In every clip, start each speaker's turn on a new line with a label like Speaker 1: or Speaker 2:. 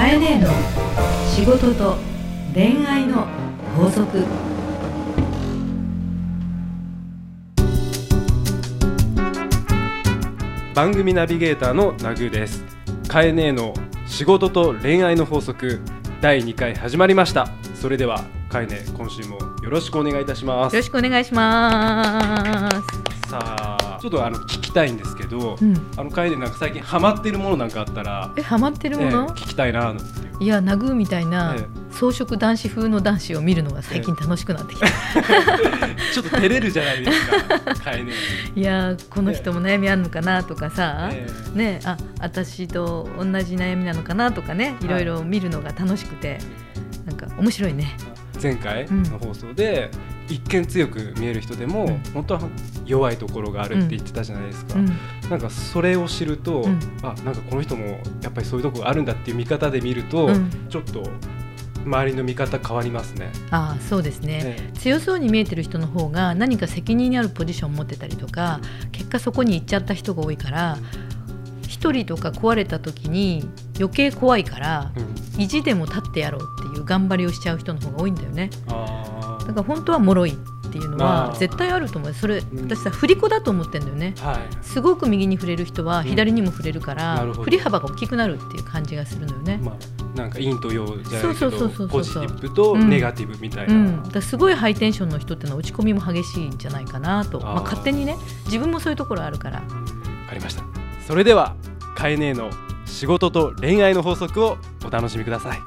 Speaker 1: かえねえの仕事と恋愛の法則。
Speaker 2: 番組ナビゲーターのナグーです。カエネーの仕事と恋愛の法則。第2回始まりました。それではカエネ今週もよろしくお願いいたします。
Speaker 1: よろしくお願いします。
Speaker 2: さあちょっとあの聞きたいんですけど、
Speaker 1: うん。
Speaker 2: あのカエネなんか最近ハマってるものなんかあったら、
Speaker 1: えハマってるも
Speaker 2: ええ
Speaker 1: の、
Speaker 2: 聞きたいななんて。いう
Speaker 1: いやナグーみたいな
Speaker 2: え
Speaker 1: 装飾男子風の男子を見るのが最近楽しくなってきた、
Speaker 2: ちょっと照れるじゃないですか
Speaker 1: いやこの人も悩みあるのかなとかさ、
Speaker 2: え
Speaker 1: ねあ私と同じ悩みなのかなとかねいろいろ見るのが楽しくて、なんか面白いね
Speaker 2: 前回の放送で、一見強く見える人でも、
Speaker 1: うん。
Speaker 2: 本当は弱いところがあるって言ってたじゃないですか、
Speaker 1: うん。
Speaker 2: なんかそれを知ると、
Speaker 1: うん。
Speaker 2: あなんかこの人もやっぱりそういうとこがあるんだっていう見方で見ると、
Speaker 1: うん。
Speaker 2: ちょっと周りの見方変わりますね。
Speaker 1: ああそうですね、
Speaker 2: え
Speaker 1: 強そうに見えてる人の方が何か責任にあるポジションを持ってたりとか結果そこに行っちゃった人が多いから一人とか壊れた時に余計怖いから
Speaker 2: えうん。
Speaker 1: 意地でも立ってやろうっていう頑張りをしちゃう人の方が多いんだよね。
Speaker 2: あ
Speaker 1: だから本当は脆いっていうのは絶対あると思う。それ
Speaker 2: うん。
Speaker 1: 私さ振り子だと思ってんだよね。
Speaker 2: ーはい。
Speaker 1: すごく右に触れる人は左にも触れるから、
Speaker 2: うん
Speaker 1: 振り幅が大きくなるっていう感じがするのよね、
Speaker 2: まあ、なんか陰と陽じゃないけどポジティブとネガティブみたいな、
Speaker 1: うん、だすごいハイテンションの人ってのは打ち込みも激しいんじゃないかなと。まあ、勝手にね自分もそういうところあるから。
Speaker 2: わかりました。それではカエネーの仕事と恋愛の法則をお楽しみください。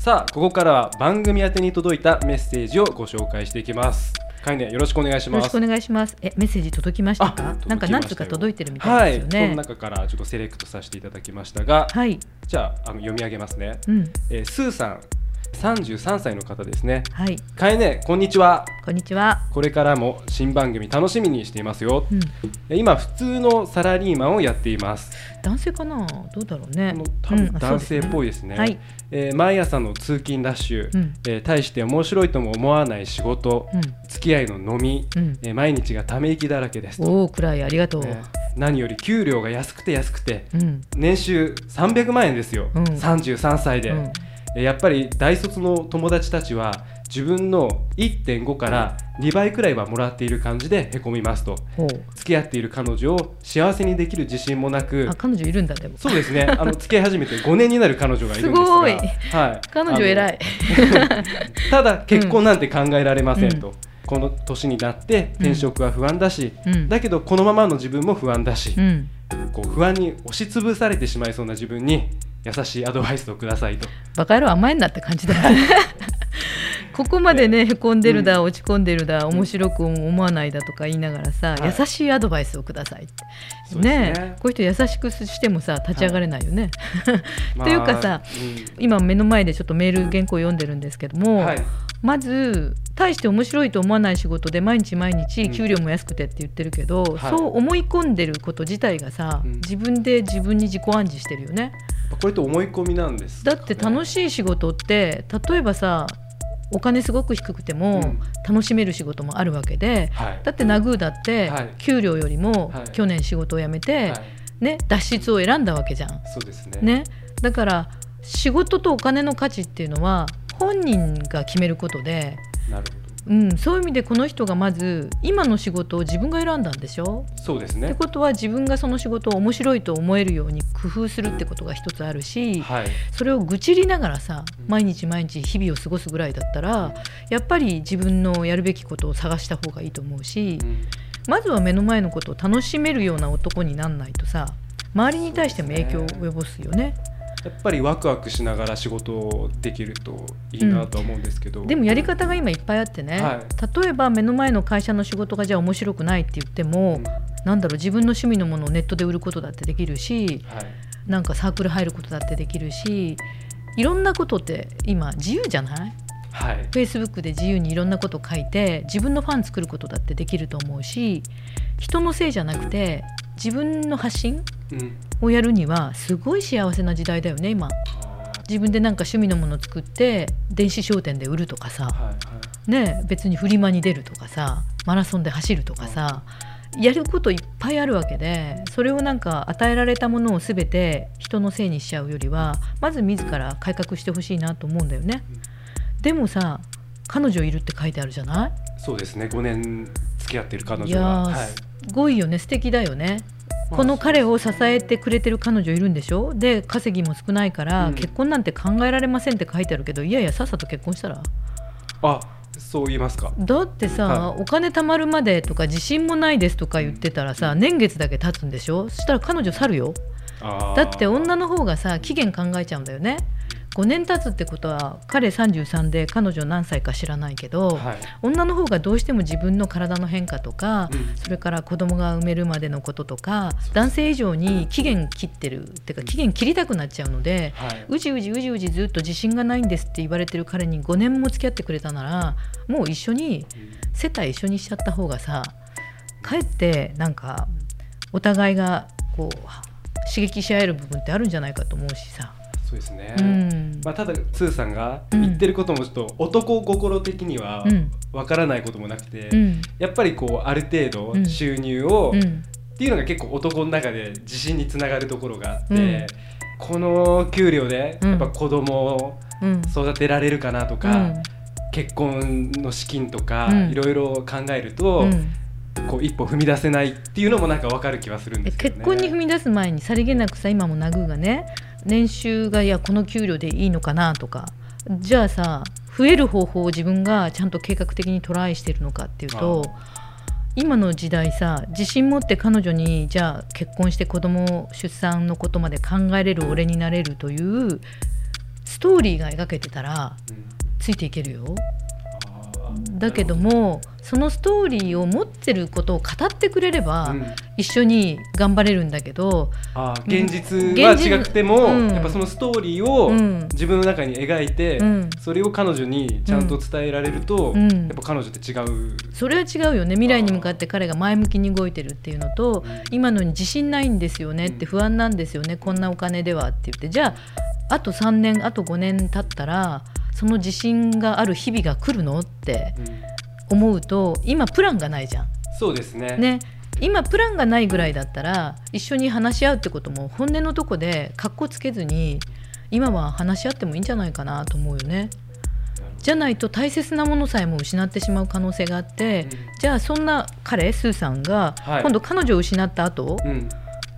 Speaker 2: さあここからは番組宛てに届いたメッセージをご紹介していきます。カエネよろしくお願いします。
Speaker 1: よろしくお願いします。えメッセージ届きました？か
Speaker 2: あ
Speaker 1: なんか何つうか届いてるみたいですよね。
Speaker 2: はいその中からちょっとセレクトさせていただきましたが、
Speaker 1: はい、
Speaker 2: じゃああの読み上げますね、
Speaker 1: うん。
Speaker 2: えースーさん33歳の方ですね。
Speaker 1: はい。
Speaker 2: カエネこんにちは。
Speaker 1: こんにちは。
Speaker 2: これからも新番組楽しみにしていますよ。
Speaker 1: うん。
Speaker 2: 今普通のサラリーマンをやっています。
Speaker 1: 男性かな？どうだろうね。
Speaker 2: 多分男性っぽい
Speaker 1: い
Speaker 2: ですね,、
Speaker 1: はい。
Speaker 2: えー毎朝の通勤ラッシュ、
Speaker 1: うん。
Speaker 2: えー大して面白いとも思わない仕事、
Speaker 1: うん。
Speaker 2: 付き合いの飲み、
Speaker 1: うん。
Speaker 2: えー毎日がため息だらけです。と、
Speaker 1: おおくらい。ありがとう、
Speaker 2: ね何より給料が安くて安くて。
Speaker 1: うん。
Speaker 2: 年収300万円ですよ、
Speaker 1: うん。
Speaker 2: 33歳で、
Speaker 1: うん
Speaker 2: えーやっぱり大卒の友達たちは自分の1.5から2倍くらいはもらっている感じでへこみますと。付き合っている彼女を幸せにできる自信もなく。
Speaker 1: あ彼女いるんだでも。
Speaker 2: そうですね。あの 付き合い始めて5年になる彼女がいるんですが。
Speaker 1: すごい。
Speaker 2: はい、
Speaker 1: 彼女偉い。
Speaker 2: ただ結婚なんて考えられませんと、この年になって転職は不安だし、
Speaker 1: うん。
Speaker 2: だけどこのままの自分も不安だし、
Speaker 1: うん。
Speaker 2: こう不安に押しつぶされてしまいそうな自分に優しいアドバイスをくださいと。
Speaker 1: バカ野郎甘えんなって感じだよね。ここまでねへこんでるだ、落ち込んでるだ面白く思わないだとか言いながらさ、
Speaker 2: はい
Speaker 1: 優しいアドバイスをくださいって。
Speaker 2: ね
Speaker 1: え。こういう人優しくしてもさ立ち上がれないよね、
Speaker 2: ま
Speaker 1: というかさ今目の前でちょっとメール原稿読んでるんですけども、
Speaker 2: うんはい、
Speaker 1: まず大して面白いと思わない仕事で毎日毎日
Speaker 2: うん。
Speaker 1: 給料も安くてって言ってるけど、
Speaker 2: はい。
Speaker 1: そう思い込んでること自体がさ、
Speaker 2: うん。
Speaker 1: 自分で自分に自己暗示してるよね。
Speaker 2: これって思い込みなんです
Speaker 1: だって楽
Speaker 2: し
Speaker 1: しい仕事って例えばさお金すごく低くても
Speaker 2: うん。
Speaker 1: 楽しめる仕事もあるわけで、
Speaker 2: はい。
Speaker 1: だってナグーだって
Speaker 2: はい。
Speaker 1: 給料よりも
Speaker 2: はい。
Speaker 1: 去年仕事を辞めて、
Speaker 2: はい。
Speaker 1: ね、脱出を選んだわけじゃん。
Speaker 2: そうですね。
Speaker 1: ね、だから仕事とお金の価値っていうのは本人が決めることで、
Speaker 2: なるほ
Speaker 1: うん、そういう意味でこの人がまず今の仕事を自分が選んだんでしょ？
Speaker 2: どそうです
Speaker 1: って
Speaker 2: ね
Speaker 1: ことは自分がその仕事を面白いと思えるように工夫するってことが一つあるし、
Speaker 2: はい。
Speaker 1: それを愚痴りながらさ
Speaker 2: うん。
Speaker 1: 毎日毎日日々を過ごすぐらいだったらやっぱり自分のやるべきことを探した方がいいと思うし
Speaker 2: うん。
Speaker 1: まずは目の前のことを楽しめるような男になんないとさ周りに対しても影響を及ぼすよね。
Speaker 2: やっぱりワクワクしながら仕事をできるといいなとは思うんですけど、
Speaker 1: でもやり方が今いっぱいあってね、
Speaker 2: は
Speaker 1: 例えば目の前の会社の仕事がじゃあ面白くないって言っても、
Speaker 2: うん。
Speaker 1: なんだろう自分の趣味のものをネットで売ることだってできるし
Speaker 2: はい。
Speaker 1: なんかサークル入ることだってできるしいろんなことって今自由じゃない？
Speaker 2: はい。
Speaker 1: Facebook で自由にいろんなこと書いて自分のファン作ることだってできると思うし人のせいじゃなくて自分の発信
Speaker 2: うん。
Speaker 1: をやるにはすごい幸せな時代だよね今。
Speaker 2: あ
Speaker 1: 自分でなんか趣味のもの作って電子商店で売るとかさ。
Speaker 2: ーはいはい。
Speaker 1: ね別にフリマに出るとかさ。マラソンで走るとかさ。やることいっぱいあるわけでそれをなんか与えられたものを全て人のせいにしちゃうよりはまず自ら改革してほしいなと思うんだよね。でもさ彼女いるって書いてあるじゃない？
Speaker 2: そうですね。5年付き合ってる彼女は、い。
Speaker 1: すごいよね。素敵だよね。
Speaker 2: まあ
Speaker 1: この彼を支えてくれてる彼女いるんでしょ？で稼ぎも少ないから、
Speaker 2: うん。
Speaker 1: 結婚なんて考えられませんって書いてあるけどいやいやさっさと結婚したら。
Speaker 2: あそう言いますか。
Speaker 1: だってさ、
Speaker 2: は
Speaker 1: お金貯まるまでとか自信もないですとか言ってたらさ年月だけ経つんでしょ？そしたら彼女去るよ。だって女の方がさ期限考えちゃうんだよね5年経つってことは彼33で彼女何歳か知らないけど、
Speaker 2: はい。
Speaker 1: 女の方がどうしても自分の体の変化とか、
Speaker 2: うん。
Speaker 1: それから子供が産めるまでのこととか男性以上に期限切ってるっていうか期限切りたくなっちゃうので
Speaker 2: はい。う
Speaker 1: じうじうじうじずっと自信がないんですって言われてる彼に5年も付き合ってくれたならもう一緒に世帯一緒にしちゃった方がさかえってなんかお互いがこう刺激し合える部分ってあるんじゃないかと思うしさ。
Speaker 2: そうですね、
Speaker 1: うん。
Speaker 2: まあ、ただつーさんが
Speaker 1: うん。
Speaker 2: 言ってることもちょっと男心的には
Speaker 1: うん。
Speaker 2: わからないこともなくて、
Speaker 1: うん。
Speaker 2: やっぱりこうある程度
Speaker 1: うん。
Speaker 2: 収入を、っ
Speaker 1: うん。
Speaker 2: ていうのが結構男の中で自信につながるところがあって、
Speaker 1: うん。
Speaker 2: この給料で
Speaker 1: うん。
Speaker 2: やっぱ子供を
Speaker 1: うん。
Speaker 2: 育てられるかなとか、
Speaker 1: うん。
Speaker 2: 結婚の資金とか
Speaker 1: うん。
Speaker 2: いろいろ考えると、
Speaker 1: うん。
Speaker 2: こう一歩踏み出せないっていうのもなんかわかる気はするんですけどね。
Speaker 1: 結婚に踏み出す前にさりげなくさ今もナグーがね年収がいやこの給料でいいのかなとかじゃあさ増える方法を自分がちゃんと計画的にトライしてるのかっていうと今の時代さ自信持って彼女にじゃあ結婚して子供出産のことまで考えれる俺になれるというストーリーが描けてたら
Speaker 2: うん
Speaker 1: ついていけるよ。だけどもそのストーリーを持ってることを語ってくれれば、
Speaker 2: うん。
Speaker 1: 一緒に頑張れるんだけど、
Speaker 2: 現実は違くても、
Speaker 1: うん。
Speaker 2: やっぱそのストーリーを
Speaker 1: うん。
Speaker 2: 自分の中に描いて、
Speaker 1: うん。
Speaker 2: それを彼女にちゃんと伝えられると、
Speaker 1: うん。
Speaker 2: やっぱ彼女って違う、
Speaker 1: それは違うよね。未来に向かって彼が前向きに動いてるっていうのと今のに自信ないんですよねって不安なんですよね。こんなお金ではって言って。じゃああと3年あと5年経ったらその自信がある日々が来るのって
Speaker 2: うん。
Speaker 1: 思うと今プランがないじゃん。
Speaker 2: そうですね。
Speaker 1: ね。今プランがないぐらいだったら一緒に話し合うってことも本音のとこでかっこつけずに今は話し合ってもいいんじゃないかなと思うよね。じゃないと大切なものさえも失ってしまう可能性があって、じゃあそんな彼スーさんが
Speaker 2: はい。
Speaker 1: 今度彼女を失った後、
Speaker 2: うん。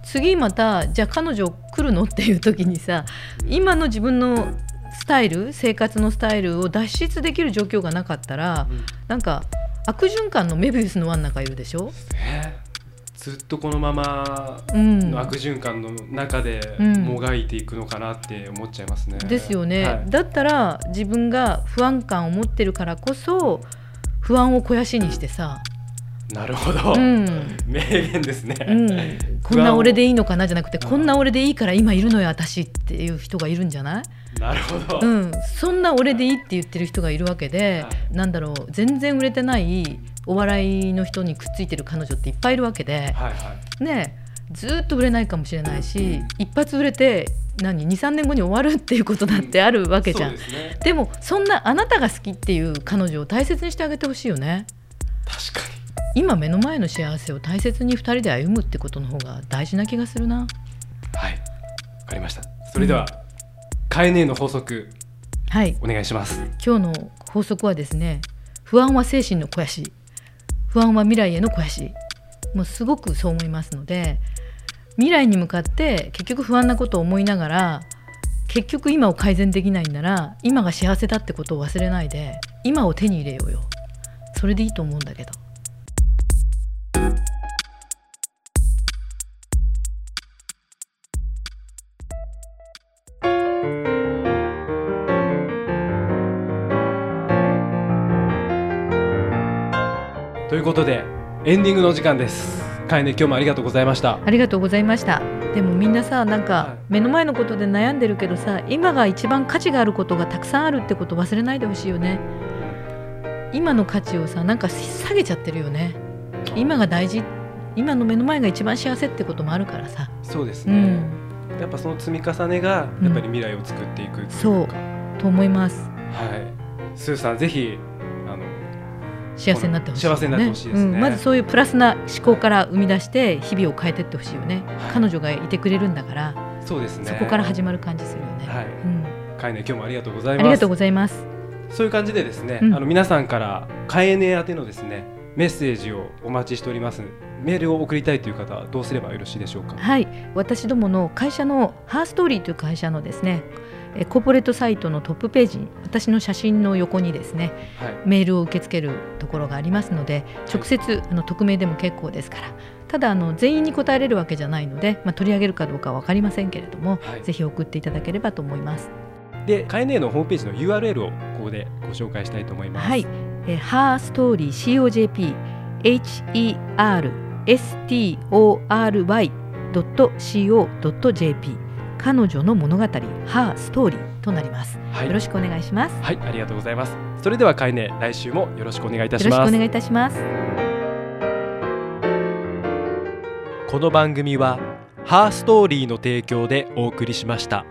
Speaker 1: 次またじゃあ彼女来るのっていう時にさ今の自分のスタイル生活のスタイルを脱出できる状況がなかったら
Speaker 2: うん。
Speaker 1: なんか悪循環のメビウスの輪の中いるでしょ、
Speaker 2: ねずっとこのまま
Speaker 1: うん。
Speaker 2: の悪循環の中で
Speaker 1: うん。
Speaker 2: もがいていくのかなって思っちゃいますね。
Speaker 1: ですよね、
Speaker 2: はい。
Speaker 1: だったら自分が不安感を持ってるからこそ不安を肥やしにしてさ、
Speaker 2: なるほど、
Speaker 1: うん。
Speaker 2: 名言ですね。
Speaker 1: うん、こんな俺でいいのかなじゃなくてこんな俺でいいから今いるのよ私っていう人がいるんじゃない、
Speaker 2: なるほど、
Speaker 1: うん、そんな俺でいいって言ってる人がいるわけで、
Speaker 2: はい。
Speaker 1: なんだろう全然売れてないお笑いの人にくっついてる彼女っていっぱいいるわけで、
Speaker 2: はいはい。
Speaker 1: ねずーっと売れないかもしれないし一発売れて何23年後に終わるっていうことだってあるわけじゃん。
Speaker 2: そうですね。
Speaker 1: でもそんなあなたが好きっていう彼女を大切にしてあげてほしいよね。
Speaker 2: 確かに。
Speaker 1: 今目の前の幸せを大切に2人で歩むってことの方が大事な気がするな。
Speaker 2: はい。わかりました。それでは、カエネの法則
Speaker 1: はい。
Speaker 2: お願いします。
Speaker 1: 今日の法則はですね不安は精神の肥やし不安は未来への肥やし。もうすごくそう思いますので未来に向かって結局不安なことを思いながら結局今を改善できないんなら今が幸せだってことを忘れないで今を手に入れようよ。それでいいと思うんだけど
Speaker 2: ということでエンディングの時間です。カエネ今日もありがとうございました。
Speaker 1: ありがとうございました。でもみんなさなん
Speaker 2: は
Speaker 1: か
Speaker 2: い。
Speaker 1: 目の前のことで悩んでるけどさ今が一番価値があることがたくさんあるってこと忘れないでほしいよね。今の価値をさなんか下げちゃってるよね。今が大事。今の目の前が一番幸せってこともあるからさ。
Speaker 2: そうですね、
Speaker 1: うん。
Speaker 2: やっぱその積み重ねが
Speaker 1: うん
Speaker 2: やっぱり未来を作っていくっていう
Speaker 1: そう。
Speaker 2: か、
Speaker 1: と思います。
Speaker 2: はい。スーさんぜひ
Speaker 1: 幸せになってほしい、
Speaker 2: 幸せになってほしいですね。
Speaker 1: うん。まずそういうプラスな思考から生み出して日々を変えていってほしいよね、
Speaker 2: はい。
Speaker 1: 彼女がいてくれるんだから、
Speaker 2: そうですね。
Speaker 1: そこから始まる感じするよね、
Speaker 2: はい。
Speaker 1: うん、
Speaker 2: かえね今日もありがとうございます。
Speaker 1: ありがとうございます。
Speaker 2: そういう感じでですね、
Speaker 1: うん。
Speaker 2: あの皆さんからかえね宛てのですねメッセージをお待ちしております。メールを送りたいという方はどうすればよろしいでしょうか？
Speaker 1: はい。私どもの会社のハーストーリーという会社のですねえコーポレートサイトのトップページに私の写真の横にですね
Speaker 2: はい。
Speaker 1: メールを受け付けるところがありますので直接あの匿名でも結構ですからただあの全員に答えれるわけじゃないので、まあ、取り上げるかどうかは分かりませんけれども、
Speaker 2: はい。
Speaker 1: ぜひ送っていただければと思います。
Speaker 2: でかえねのホームページの URL をここでご紹介したいと思います。
Speaker 1: はい、えー、ハーストーリー COJP HERSTORY ドット CO.jp 彼女の物語ハーストーリーとなります、
Speaker 2: はい。
Speaker 1: よろしくお願いします。
Speaker 2: はい、ありがとうございます。それではかえね来週もよろしくお願いいたします。
Speaker 1: よろしくお願いいたします。
Speaker 2: この番組はハーストーリーの提供でお送りしました